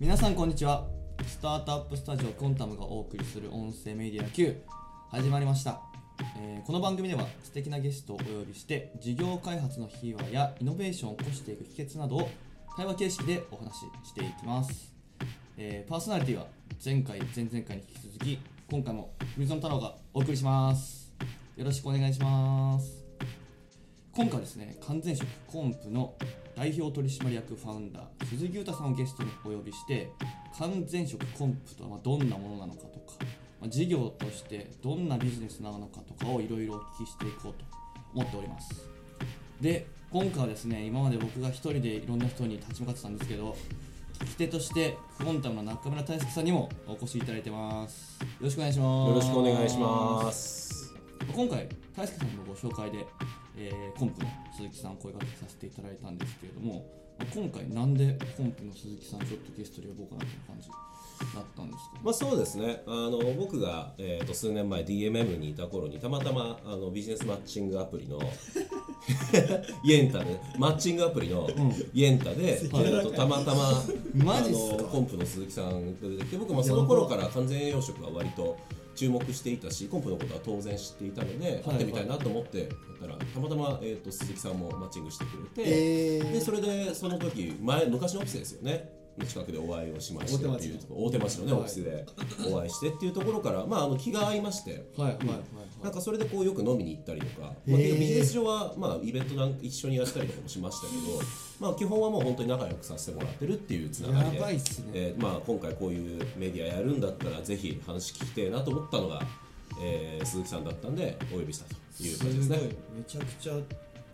皆さんこんにちは。スタートアップスタジオコンタムがお送りする音声メディア Q 始まりました、えーこの番組では素敵なゲストをお呼びして事業開発の秘話やイノベーションを起こしていく秘訣などを対話形式でお話ししていきます、えーパーソナリティは前回前々回に引き続き今回も水野太郎がお送りします。よろしくお願いします。今回はですね完全食コンプの代表取締役ファウンダー鈴木裕太さんをゲストにお呼びして完全食コンプとはまあどんなものなのかとか、まあ事業としてどんなビジネスなのかとかをいろいろお聞きしていこうと思っております。で今回はですね今まで僕が一人でいろんな人に立ち向かってたんですけど聞き手としてコンタムの中村大輔さんにもお越しいただいてます。よろしくお願いします。よろしくお願いします。今回大輔さんのご紹介で、えーコンプの鈴木さんを声掛けさせていただいたんですけれどもまあ今回なんでコンプの鈴木さんちょっとゲストで呼ぼうかなという感じだったんですか、まあそうですね。あの僕がえっ、と数年前 DMM にいた頃にたまたまあのビジネスマッチングアプリの イエンタでマッチングアプリのイエンタで、えーとたまたまあのコンプの鈴木さんが出てきて僕もその頃から完全栄養食は割と注目していたしコンプのことは当然知っていたので会ってみたいなと思ってやったらたまたま、えー、と鈴木さんもマッチングしてくれて。えでそれでその時前昔のオフィスですよねの近くでお会いをしましてっていう大手町のね、はいオフィスでお会いしてっていうところから、まあ、あの気が合いまして。はいはいはい。なんかそれでこうよく飲みに行ったりとか、まあ、ビジネス上は、まあ、イベントなんか一緒にやったりとかもしましたけど、まあ、基本はもう本当に仲良くさせてもらってるっていうつながりで。えーまあ、今回こういうメディアやるんだったらぜひ話聞きてえなと思ったのが、えー鈴木さんだったんでお呼びしたという感じですね。めちゃくちゃ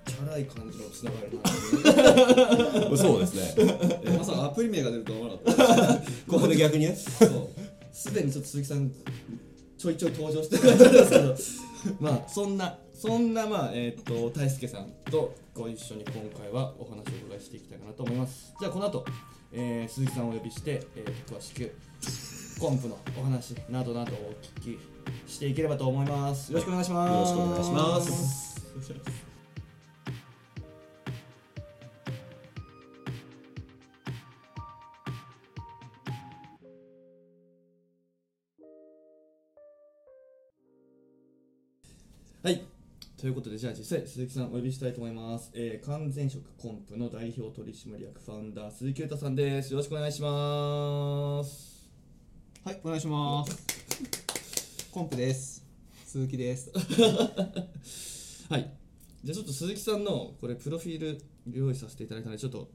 チャラい感じのつながりなんでそうですね。まさかアプリ名が出るとは思わなかった。ここで逆にね。すでにちょっと鈴木さんちょいちょい登場してる感じなんですけどまあそんなそんなまあえっ、と大輔さんとご一緒に今回はお話をお伺いしていきたいかなと思います。じゃあこの後、えー鈴木さんをお呼びして、えー詳しくコンプのお話などなどをお聞きしていければと思います。よろしくお願いします、よろしくお願いしますはい。ということで、じゃあ実際、鈴木さんお呼びしたいと思います。えー、完全食コンプの代表取締役ファウンダー、鈴木裕太さんです。よろしくお願いします。はい、お願いします。コンプです。鈴木です。はい。じゃあちょっと鈴木さんの、これ、プロフィール用意させていただいたので、ちょっと、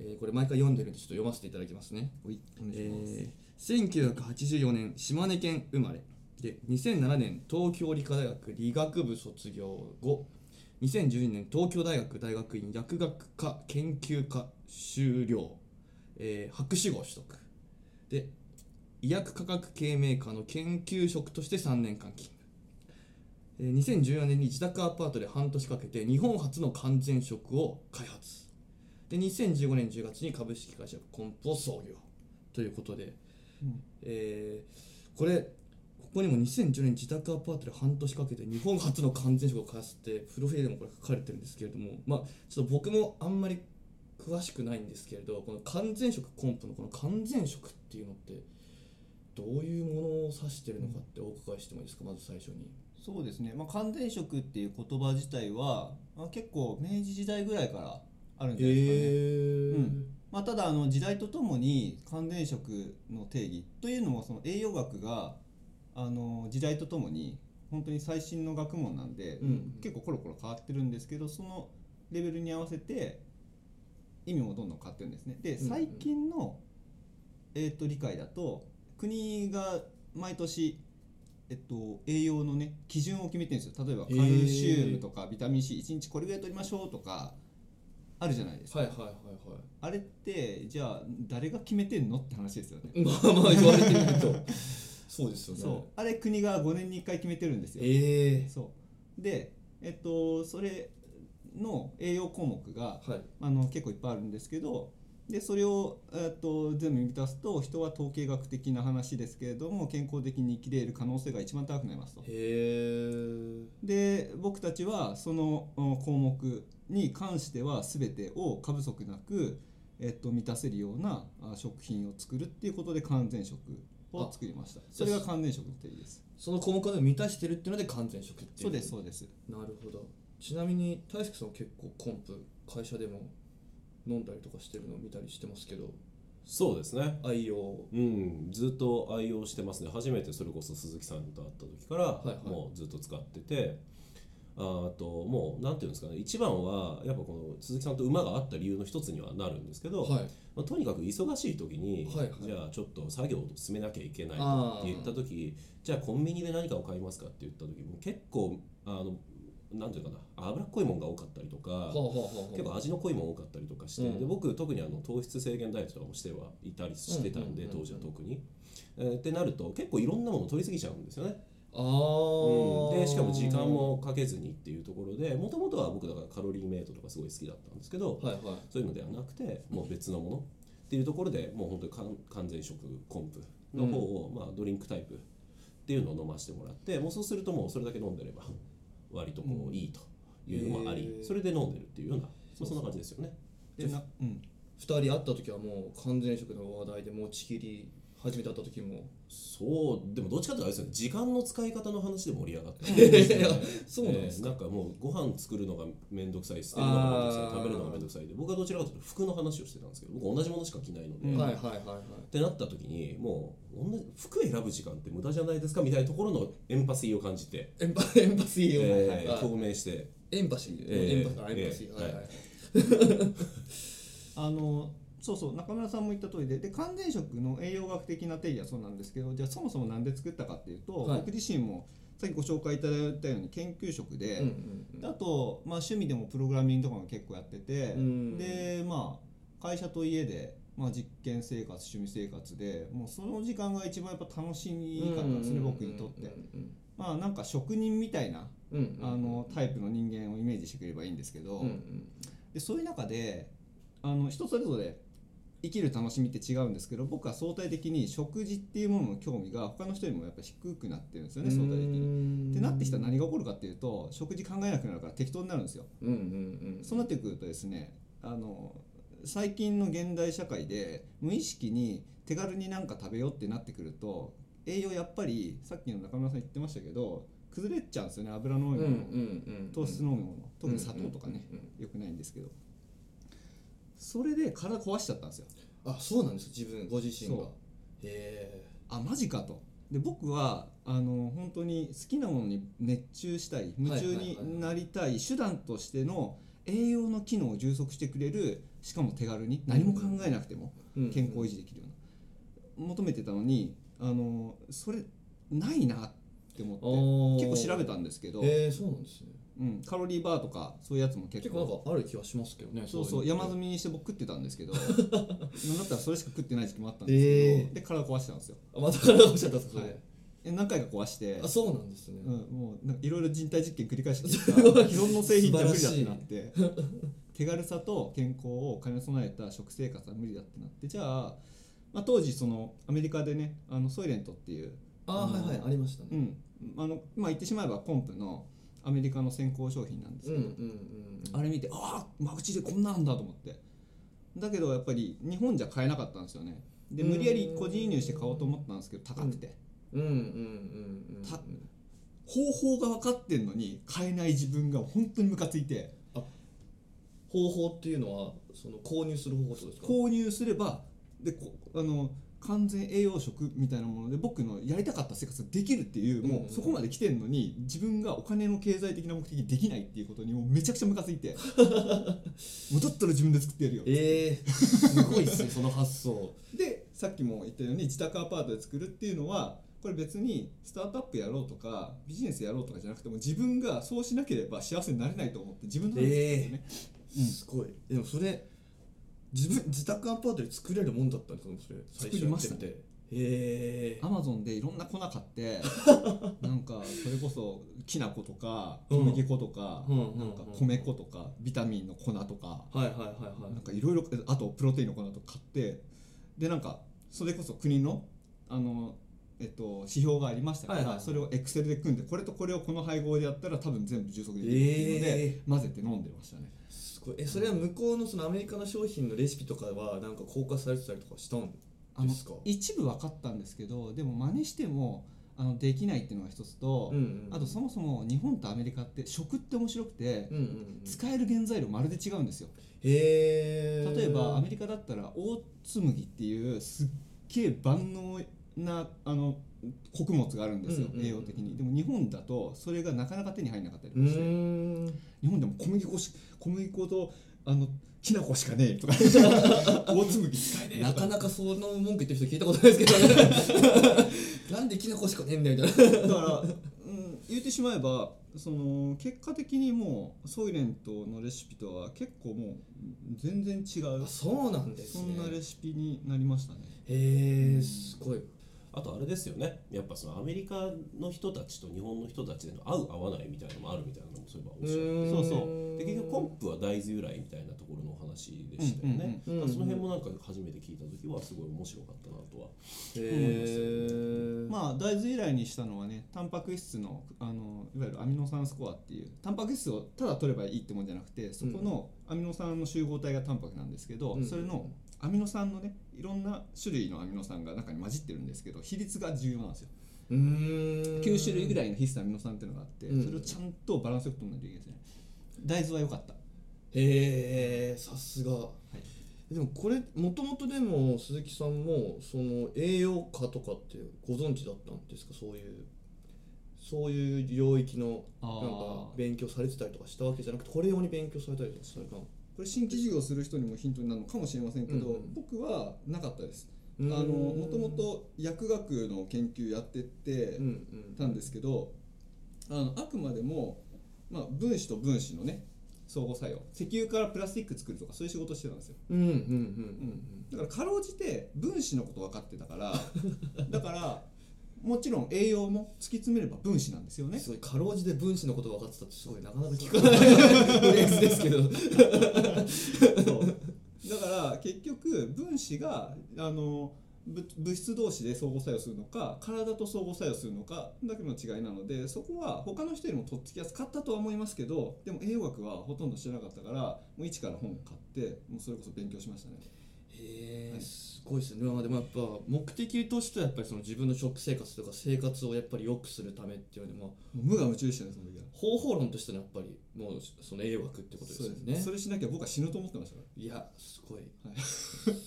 えーこれ毎回読んでるんで、ちょっと読ませていただきますね。おい、お願いします。えー、1984年島根県生まれで2007年東京理科大学理学部卒業後2012年東京大学大学院薬学科研究科修了、えー博士号取得。で医薬科学系メーカーの研究職として3年間勤務。えー2014年に自宅アパートで半年かけて日本初の完全食を開発。で2015年10月に株式会社コンプを創業ということで、うん。えーこれここにも2010年自宅アパートで半年かけて日本初の完全食を開発ってプロフィールでもこれ書かれてるんですけれどもまあちょっと僕もあんまり詳しくないんですけれどこの完全食コンプのこの完全食っていうのってどういうものを指してるのかってお伺いしてもいいですか？まず最初に。そうですね。まあ、完全食っていう言葉自体は、まあ、結構明治時代ぐらいからあるんじゃないですかね。うんまあ、ただあの時代とともに完全食の定義というのもその栄養学があの時代とともに本当に最新の学問なんで、うん結構コロコロ変わってるんですけどそのレベルに合わせて意味もどんどん変わってるんですね。でうんうん。最近の、えー、と理解だと国が毎年えっと、栄養のね基準を決めてるんですよ。例えばカルシウムとかビタミン C1 日これぐらい取りましょうとかあるじゃないですか、はいはいはいはい。あれってじゃあ誰が決めてんのって話ですよね。まあまあ言われてみると そうですよね。そう。あれ国が5年に1回決めてるんですよ。ええ。そう。でえっとそれの栄養項目がはい。あの結構いっぱいあるんですけどでそれを、えっと、全部満たすと人は統計学的な話ですけれども健康的に生きれる可能性が一番高くなりますと。へえ。で僕たちはそのお項目に関しては全てを過不足なく、えっと、満たせるようなあ食品を作るっていうことで完全食を作りました。それが完全食の定義です。その項目を満たしてるっていうので完全食っていうそうですそうです。なるほど。ちなみに大輔さんは結構コンプ会社でも飲んだりとかしてるのを見たりしてますけど。そうですね。愛用。うん。ずっと愛用してますね。初めてそれこそ鈴木さんと会った時から、いはい。もうずっと使っててあともうなんていうんですかね。一番はやっぱこの鈴木さんと馬が合った理由の一つにはなるんですけど、はい。まあ、とにかく忙しい時に、はいはい。じゃあちょっと作業を進めなきゃいけないって言った時じゃあコンビニで何かを買いますかって言った時も結構あのなんていうかな脂っこいものが多かったりとか、ほうほうほうほう結構味の濃いもの多かったりとかして、うんで僕特にあの糖質制限ダイエットとかもしてはいたりしてたんで、うんうん。当時は特に、えーってなると結構いろんなもの取りすぎちゃうんですよね、あうん。ーでしかも時間もかけずにっていうところでもともとは僕だからカロリーメイトとかすごい好きだったんですけど、はいはい。そういうのではなくてもう別のものっていうところでもう本当に完完全食コンプの方を、まあ、ドリンクタイプっていうのを飲ませてもらってもうそうするともうそれだけ飲んでれば 割とこういいというのもあり、それで飲んでるっていうようなまあそんな感じですよね。でなうん。2人会った時はもう完全食の話題で持ちきり初めて会った時も。そうでもどっちかというとあれですよね。時間の使い方の話で盛り上がって。いやいやそうなんですか。えーなんかもうご飯作るのが面倒くさい捨てるのが面倒くさい食べるのが面倒くさいで僕はどちらかというと服の話をしてたんですけど僕同じものしか着ないので、うん。っはいはいはいはい。てなった時にもう同じ服選ぶ時間って無駄じゃないですかみたいなところのエンパシーを感じて、エンパ エンパシーを、えーはい共鳴して。エンパシー、えーエンパあエンパシー、えーはいはい。あのそうそう中村さんも言った通りでで完全食の栄養学的な定義はそうなんですけどじゃあそもそも何で作ったかっていうと、はい。僕自身もさっきご紹介いただいたように研究職で、あと、まあ、趣味でもプログラミングとかも結構やってて、うん。でまあ会社と家で、まあ、実験生活趣味生活でもうその時間が一番やっぱ楽しみかったんですね、僕にとって、まあなんか職人みたいなあのタイプの人間をイメージしてくれればいいんですけど、うんうん。でそういう中であの人それぞれ生きる楽しみって違うんですけど僕は相対的に食事っていうものの興味が他の人よりもやっぱ低くなってるんですよね相対的に。ってなってきたら何が起こるかっていうと食事考えなくなるから適当になるんですよ。うんうんうんそうなってくるとですねあの最近の現代社会で無意識に手軽になんか食べようってなってくると栄養やっぱりさっきの中村さん言ってましたけど崩れちゃうんですよね油の多いもの、糖質の多いもの。特に砂糖とかね、うんうんうんよくないんですけどそれで体壊しちゃったんですよ。あそうなんです自分ご自身が。へあマジかと。で僕はあの本当に好きなものに熱中したい夢中になりたい手段としての栄養の機能を充足してくれるしかも手軽に何も考えなくてもえ健康維持できるような求めてたのにあのそれないなって思って結構調べたんですけど、へえそうなんですねうん、カロリーバーとかそういうやつも結結構なん構かある気はしますけどねそうそう山積みにして僕食ってたんですけど。なんだったらそれしか食ってない時期もあったんですけど、えー。で体壊してたんですよ。あまた体をしちゃったんですかえ何回か壊して。あそうなんですね。うん、もうなんかいろいろ人体実験繰り返してきた。既存の製品じゃ無理だってなって。手軽さと健康を兼ね備えた食生活は無理だってなって。じゃあ、まあ、当時そのアメリカでねあのソイレントっていうああのはいはいありましたね。うん。あのまあ言ってしまえばコンプのアメリカの先行商品なんですけど、あれ見てああマグチでこんなんだと思って。だけどやっぱり日本じゃ買えなかったんですよね。で無理やり個人輸入して買おうと思ったんですけど高くて、方法が分かってんのに買えない自分が本当にムカついて。方法っていうのはその購入する方法ですか？購入すればでこあの完全栄養食みたいなもので僕のやりたかった生活ができるっていう、もうそこまで来てんのに自分がお金の経済的な目的できないっていうことにもうめちゃくちゃムカついて。もうだったら自分で作ってやるよええすごいっすねその発想。でさっきも言ったように自宅アパートで作るっていうのはこれ別にスタートアップやろうとかビジネスやろうとかじゃなくても自分がそうしなければ幸せになれないと思って自分のために作ってるんですよね、すごい。でもそれ自分自宅アパートで作れるもんだったんですかそれ最初作りましたやってみて。へえアマゾンでいろんな粉買って なんかそれこそきな粉とかうん。小麦粉とか、うんうんうんなんか米粉とかビタミンの粉とか、はいはいはいはい。なんかいろいろあとプロテインの粉とか買ってでなんかそれこそ国のあのえっと、指標がありましたから、はいはいそれをエクセルで組んでこれとこれをこの配合でやったら多分全部充足できるっていうので、混ぜて飲んでましたね。すごいえそれは向こうのそのアメリカの商品のレシピとかはなんか公開されてたりとかしたんですか？一部分かったんですけどでも真似してもあのできないっていうのが一つと、うんうんあとそもそも日本とアメリカって食って面白くて、うんうんうん。使える原材料まるで違うんですよ。へえ例えばアメリカだったらオーツ麦っていうすっげえ万能なあの穀物があるんですよ、うんうんうん。栄養的に。でも日本だとそれがなかなか手に入らなかったりうとかして、日本でも小麦粉し小麦粉とあのきな粉しかねえとか。大粒麦使えねえなかなかその文句言ってる人聞いたことないですけどね。なんできなこしかねえんだよみたいな。だから、うん、言ってしまえばその結果的にもうソイレントのレシピとは結構もう全然違う。あそうなんですねそんなレシピになりましたねへえすごいあとあれですよね。やっぱそのアメリカの人たちと日本の人たちでの合う合わないみたいなのもあるみたいなのもそういえばおっしそうそう。で結局コンプは大豆由来みたいなところのお話でしたよね、うんうん。うんだからその辺もなんか初めて聞いた時はすごい面白かったなとはへえまあ大豆由来にしたのはねタンパク質のあのいわゆるアミノ酸スコアっていうタンパク質をただ取ればいいってもんじゃなくてそこのアミノ酸の集合体がタンパクなんですけど、うん。それのアミノ酸のねいろんな種類のアミノ酸が中に混じってるんですけど比率が重要なんですよ。うーん。9種類ぐらいの必須アミノ酸っていうのがあって、うん。それをちゃんとバランスよく取らないといけないですね。大豆は良かった。へえさすが、でもこれもともとでも鈴木さんもその栄養価とかってご存知だったんですか？そういうそういう領域のなんか勉強されてたりとかしたわけじゃなくてこれ用に勉強されたりとかされたのこれ新規事業する人にもヒントになるのかもしれませんけど、うんうん。僕はなかったです。あうん。のもともと薬学の研究やっててうんうん。たんですけど、あのあくまでも、まあ、分子と分子のね相互作用。石油からプラスチック作るとかそういう仕事してたんですよ。うんうんうん。だからかろうじて分子のこと分かってたから だからもちろん栄養も突き詰めれば分子なんですよね。うんすごいかろうじて分子のこと分かってたってすごいなかなか聞かないフレーズですけど。そう。だから結局分子があのぶ物質同士で相互作用するのか体と相互作用するのかだけの違いなのでそこは他の人よりもとっつきやすかったとは思いますけどでも栄養学はほとんど知らなかったからもう一から本を買ってもうそれこそ勉強しましたねへえすごいですね。まあでもやっぱ目的としてはやっぱりその自分の食生活とか生活をやっぱり良くするためっていうのでまあもう無我夢中でしたねその時は。方法論としてのやっぱりもうその栄養学ってことですよね。それしなきゃ僕は死ぬと思ってましたかいやすごい。ら、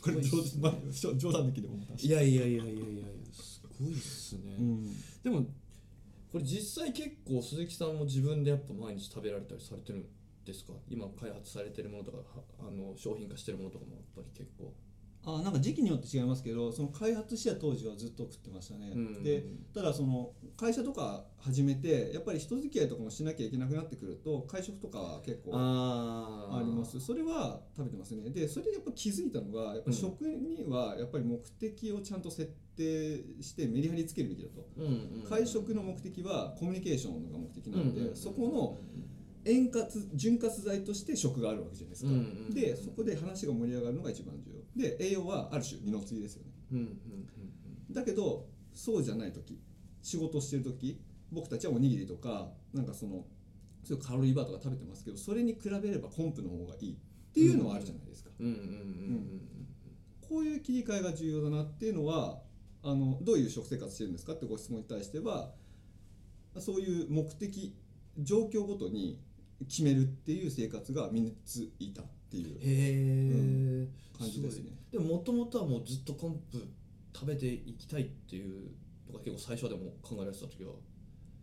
これ冗談,、まあ、冗談抜きで思ったいやいやいやいやいやいやすごいっすね、うん。でもこれ実際結構鈴木さんも自分でやっぱ毎日食べられたりされてるんですか？今開発されてるものとかはあの商品化してるものとかもやっぱり結構。あなんか時期によって違いますけどその開発した当時はずっと食ってましたね、うんでただその会社とか始めてやっぱり人付き合いとかもしなきゃいけなくなってくると会食とかは結構ああります。それは食べてますね。でそれでやっぱ気づいたのがやっぱ食にはやっぱり目的をちゃんと設定してメリハリつけるべきだと。うんうん会食の目的はコミュニケーションが目的なので、うんうん。そこの円滑潤滑剤として食があるわけじゃないですか、うんうんでそこで話が盛り上がるのが一番重要。で栄養はある種二の次ですよね。うんうんうんだけどそうじゃない時仕事してる時僕たちはおにぎりとかなんかそのそういうカロリーバーとか食べてますけどそれに比べればコンプの方がいい。っていうのはあるじゃないですか、うんうんうん。うん。こういう切り替えが重要だなっていうのはあのどういう食生活してるんですかってご質問に対してはそういう目的状況ごとに決めるっていう生活が身についたっていう。へえ、感じですね。でももともとはもうずっとコンプ食べていきたいっていうのが結構最初でも考えられてた時は。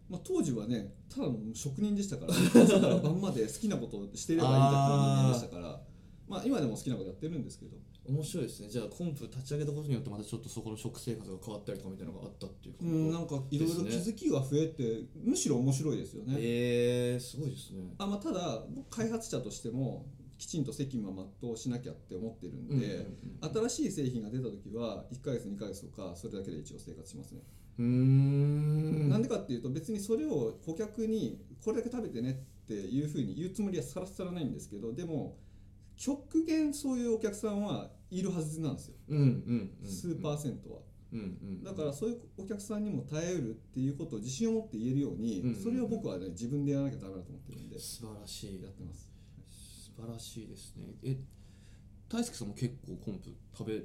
まあ、当時はねただの職人でしたから 朝から晩まで好きなことをしてればいいんだっていう人間でしたからまあ今でも好きなことやってるんですけど面白いですね。じゃあコンプ立ち上げたことによってまたちょっとそこの食生活が変わったりとかみたいなのがあったっていうこと？うんなんかいろいろ気づきが増えて、むしろ面白いですよね、へえすごいですね。あまあ、ただ僕開発者としてもきちんと責務は全うしなきゃって思ってるんで、新しい製品が出た時は1ヶ月2ヶ月とかそれだけで一応生活しますね、うーん。なんでかっていうと別にそれを顧客にこれだけ食べてねっていうふうに言うつもりはさらさらないんですけどでも極限そういうお客さんはいるはずなんですよ。うんうんうん数パーセントは、うんうんだからそういうお客さんにも耐えうるっていうことを自信を持って言えるように、うんそれを僕はね自分でやらなきゃダメだと思ってるんで素晴らしい。やってます。素晴らしいですね。え大輔さんも結構コンプ食べ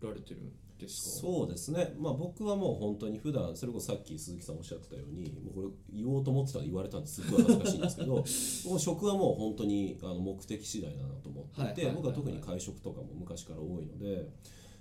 られてるんですか？そうですね、まあ、僕はもう本当に普段それこそさっき鈴木さんおっしゃってたようにもうこれ言おうと思ってたら言われたんです。すごい恥ずかしいんですけど もう食はもう本当にあの目的次第だなと思ってい。て、僕は特に会食とかも昔から多いので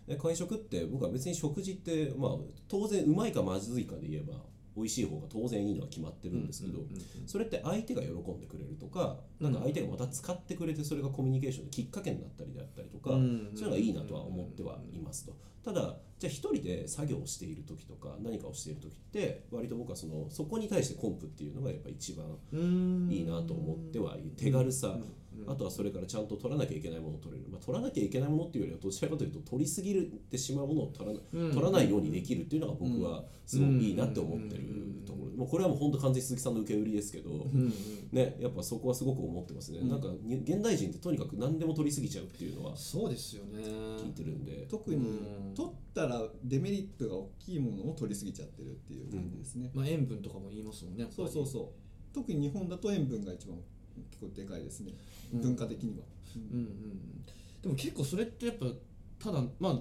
で会食って僕は別に食事って、まあ、当然うまいかまずいかで言えば美味しい方が当然いいのは決まってるんですけど、それって相手が喜んでくれるとかなんか相手がまた使ってくれてそれがコミュニケーションのきっかけになったりであったりとか、うんそういうのがいいなとは思ってはいますと。ただじゃあ一人で作業をしている時とか何かをしている時って割と僕はそのそこに対してコンプっていうのがやっぱ一番うんいいなと思ってはいる手軽さ、うんあとはそれからちゃんと取らなきゃいけないものを取れる、まあ、取らなきゃいけないものっていうよりはどちらかというと取りすぎてしまうものを取ら取らないようにできるっていうのが僕はすごくいいなって思ってるところ。でもうこれはもう本当完全に鈴木さんの受け売りですけど、ね、やっぱそこはすごく思ってますね、うん。なんかに現代人ってとにかく何でも取りすぎちゃうっていうのはそうですよね。聞いてるんで、特にうん。取ったらデメリットが大きいものを取りすぎちゃってるっていう感じですね、まあ塩分とかも言いますもんねそうそうそう。特に日本だと塩分が一番結構でかいですね、うん。文化的には、うんうんうん。でも結構それってやっぱただまあ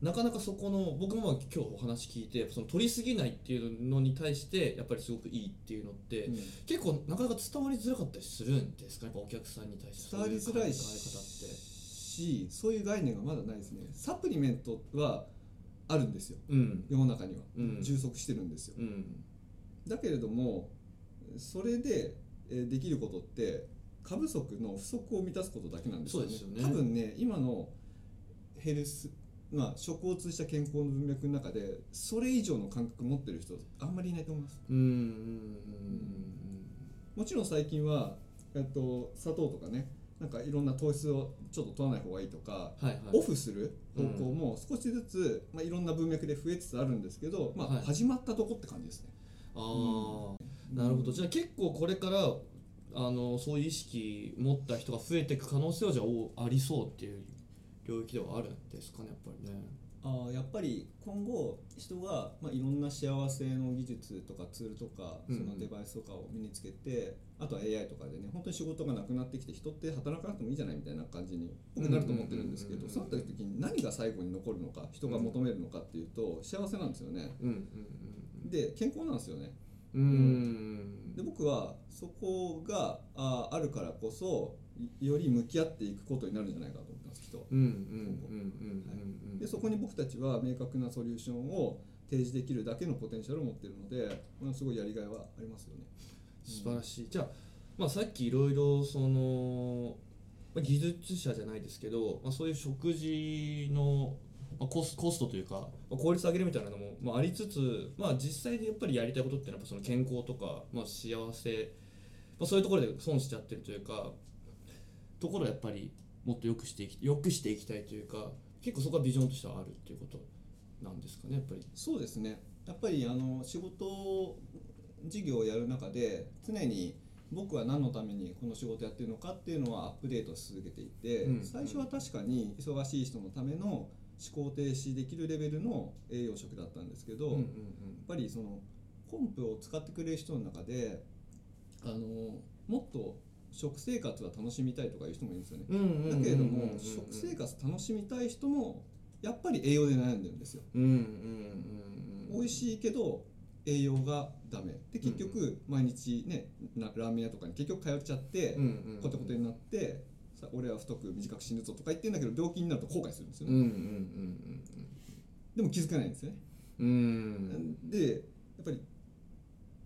なかなかそこの僕もまあ今日お話聞いてその取りすぎないっていうのに対してやっぱりすごくいいっていうのって、うん。結構なかなか伝わりづらかったりするんですか？やっぱお客さんに対して。伝わりづらいしそういう概念がまだないですね。サプリメントはあるんですよ。うん。世の中には、うん。充足してるんですよ。うん。だけれどもそれでえーできることって過不足の不足を満たすことだけなんですよね。よね。多分ね今のヘルスまあ食を通じた健康の文脈の中でそれ以上の感覚持ってる人あんまりいないと思います。うんうんもちろん最近は、えっと、砂糖とかねなんかいろんな糖質をちょっと取らない方がいいとか、はいはい。オフする方向も少しずつ、まあ、いろんな文脈で増えつつあるんですけど、まあはい。始まったとこって感じですね。ああ、なるほど。じゃあ結構これからあのそういう意識持った人が増えていく可能性はじゃあおありそうっていう領域ではあるんですかねやっぱりねあーやっぱり今後人が、まあ、いろんな幸せの技術とかツールとかうんそのデバイスとかを身につけて、あとは AI とかでね本当に仕事がなくなってきて人って働かなくてもいいじゃないみたいな感じに僕なると思ってるんですけうんうんうんうんどそうなった時に何が最後に残るのか人が求めるのかっていうと幸せなんですよね。うんうんで健康なんですよね。うんうんで僕はそこがああるからこそいより向き合っていくことになるんじゃないかと思ってますきっと。うんうんうんうんうんうんでそこに僕たちは明確なソリューションを提示できるだけのポテンシャルを持っているので、まあ、すごいやりがいはありますよね。素晴らしいじゃあ,、まあさっきいろいろその、まあ、技術者じゃないですけど、まあ、そういう食事の、まあ、コスコストというか、まあ、効率上げるみたいなのも、まあ、ありつつ、まあ、実際でやっぱりやりたいことっていうのはやっぱその健康とか、まあ、幸せ、まあ、そういうところで損しちゃってるというかところをやっぱりもっと良くしていき良くしていきたいというか結構そこはビジョンとしてはあるっていうことなんですかねやっぱり。そうですね。やっぱりあの仕事事業をやる中で常に僕は何のためにこの仕事やってるのかっていうのはアップデートし続けていて、うん。最初は確かに忙しい人のための思考停止できるレベルの栄養食だったんですけど、うんうんやっぱりそのコンプを使ってくれる人の中であのもっと食生活は楽しみたいとかいう人もいるんですよね。うんうんうんうんうんだけれども食生活楽しみたい人もやっぱり栄養で悩んでるんですよ。うんうんうんうん美味しいけど栄養がダメ。で結局毎日ねなラーメン屋とかに結局通っちゃってうんうんうん。コテコテになってさ俺は太く短く死ぬぞとか言ってんだけど病気になると後悔するんですよね、うんうんでも気づかないんですよね、うん。でやっぱり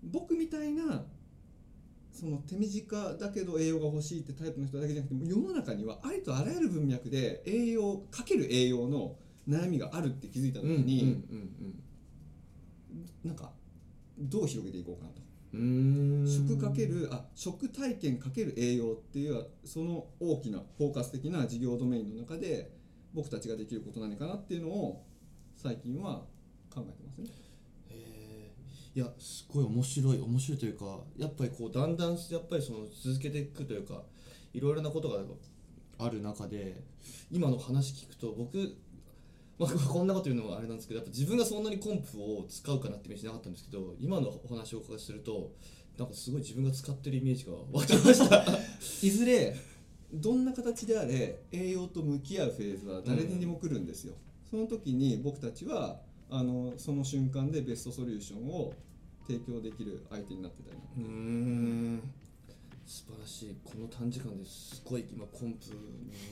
僕みたいなその手短だけど栄養が欲しいってタイプの人だけじゃなくて世の中にはありとあらゆる文脈で栄養かける栄養の悩みがあるって気づいた時に、なんかどう広げていこうかなと。食かけるあ食体験かける栄養っていうその大きなフォーカス的な事業ドメインの中で僕たちができること何かなっていうのを最近は考えてますね。いやすごい面白い。面白いというかやっぱりこうだんだんやっぱりその続けていくというかいろいろなことがある中で今の話聞くと僕まあ、こんなこと言うのはあれなんですけどやっぱ自分がそんなにコンプを使うかなってイメージなかったんですけど今のお話をお伺いするとなんかすごい自分が使ってるイメージが湧きました。いずれどんな形であれ栄養と向き合うフェーズは誰にでも来るんですよ、その時に僕たちはあのその瞬間でベストソリューションを提供できる相手になってたり。なうーん素晴らしい。この短時間ですごい今コンプ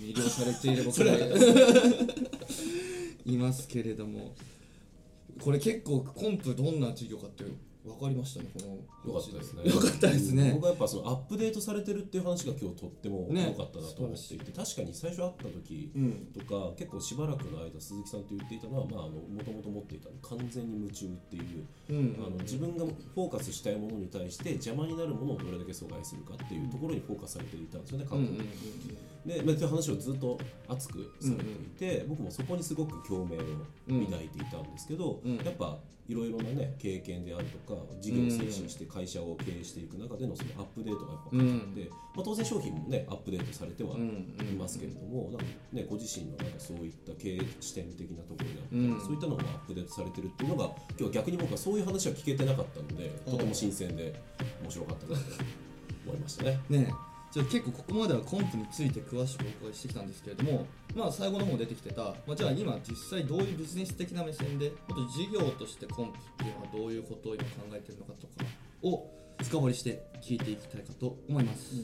に魅了されている僕が いますけれども。これ結構コンプどんな授業かって分かりましたねこのよかったですね。よかったですね。僕はやっぱそのアップデートされてるっていう話が今日とってもね良かったなと思っていて、確かに最初会った時うんとか結構しばらくの間鈴木さんと言っていたのはまああのもともと持っていた完全に夢中っていううん。あの自分がフォーカスしたいものに対して邪魔になるものをどれだけ阻害するかっていうところにフォーカスされていたんですよね過去うんうんうんで、まあ、という話をずっと熱くされていて、僕もそこにすごく共鳴を抱いていたんですけど、うん。やっぱいろいろなね経験であるとか事業を推進して会社を経営していく中でのそのアップデートがやっぱうんかかって、まあ、当然商品もねアップデートされてはうんいますけれども、なんかね、ご自身のなんかそういった経営視点的なところであったり、うん。そういったのがアップデートされてるっていうのが今日は逆に僕はそういう話は聞けてなかったのでとても新鮮で面白かったなと思いましたね。ねえじゃあ結構ここまではコンプについて詳しくお伺いしてきたんですけれども、まあ、最後の方出てきてた、まあ、じゃあ今実際どういうビジネス的な目線でもっと事業としてコンプっていうのはどういうことを今考えてるのかとかを深掘りして聞いていきたいかと思います、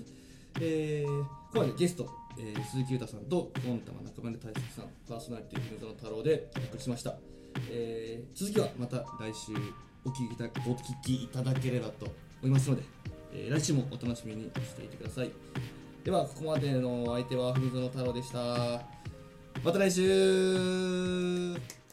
えーここまでゲスト、えー鈴木裕太さんとゴンタマ中村大輔さんパーソナリティの太郎でお送りしました、えー続きはまた来週お聞きいただければと思いますのでえー来週もお楽しみにしていてください。ではここまでのお相手は文園太郎でした。また来週。